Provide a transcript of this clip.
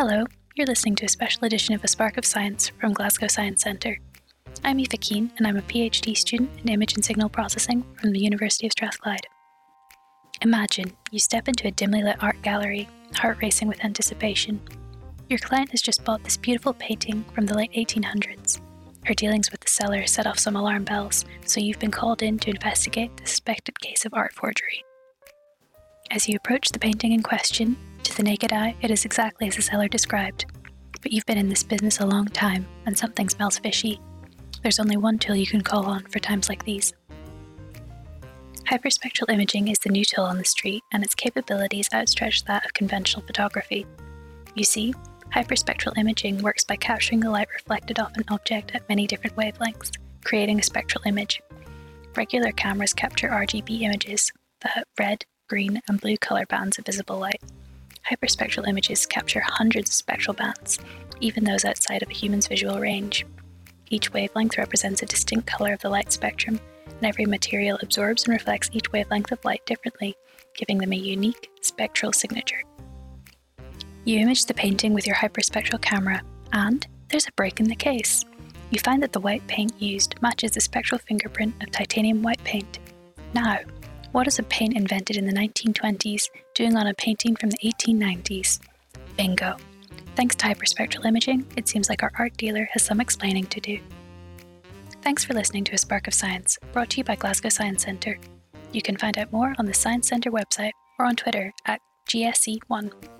Hello, you're listening to a special edition of A Spark of Science from Glasgow Science Centre. I'm Aoife Keane, and I'm a PhD student in image and signal processing from the University of Strathclyde. Imagine you step into a dimly lit art gallery, heart racing with anticipation. Your client has just bought this beautiful painting from the late 1800s. Her dealings with the seller set off some alarm bells, so you've been called in to investigate the suspected case of art forgery. As you approach the painting in question, the naked eye, it is exactly as the seller described. But you've been in this business a long time, and something smells fishy. There's only one tool you can call on for times like these. Hyperspectral imaging is the new tool on the street, and its capabilities outstretch that of conventional photography. You see, hyperspectral imaging works by capturing the light reflected off an object at many different wavelengths, creating a spectral image. Regular cameras capture RGB images, the red, green, and blue color bands of visible light. Hyperspectral images capture hundreds of spectral bands, even those outside of a human's visual range. Each wavelength represents a distinct color of the light spectrum, and every material absorbs and reflects each wavelength of light differently, giving them a unique spectral signature. You image the painting with your hyperspectral camera, and there's a break in the case. You find that the white paint used matches the spectral fingerprint of titanium white paint. Now, what is a paint invented in the 1920s doing on a painting from the 1890s? Bingo. Thanks to hyperspectral imaging, it seems like our art dealer has some explaining to do. Thanks for listening to A Spark of Science, brought to you by Glasgow Science Centre. You can find out more on the Science Centre website or on Twitter at GSC1.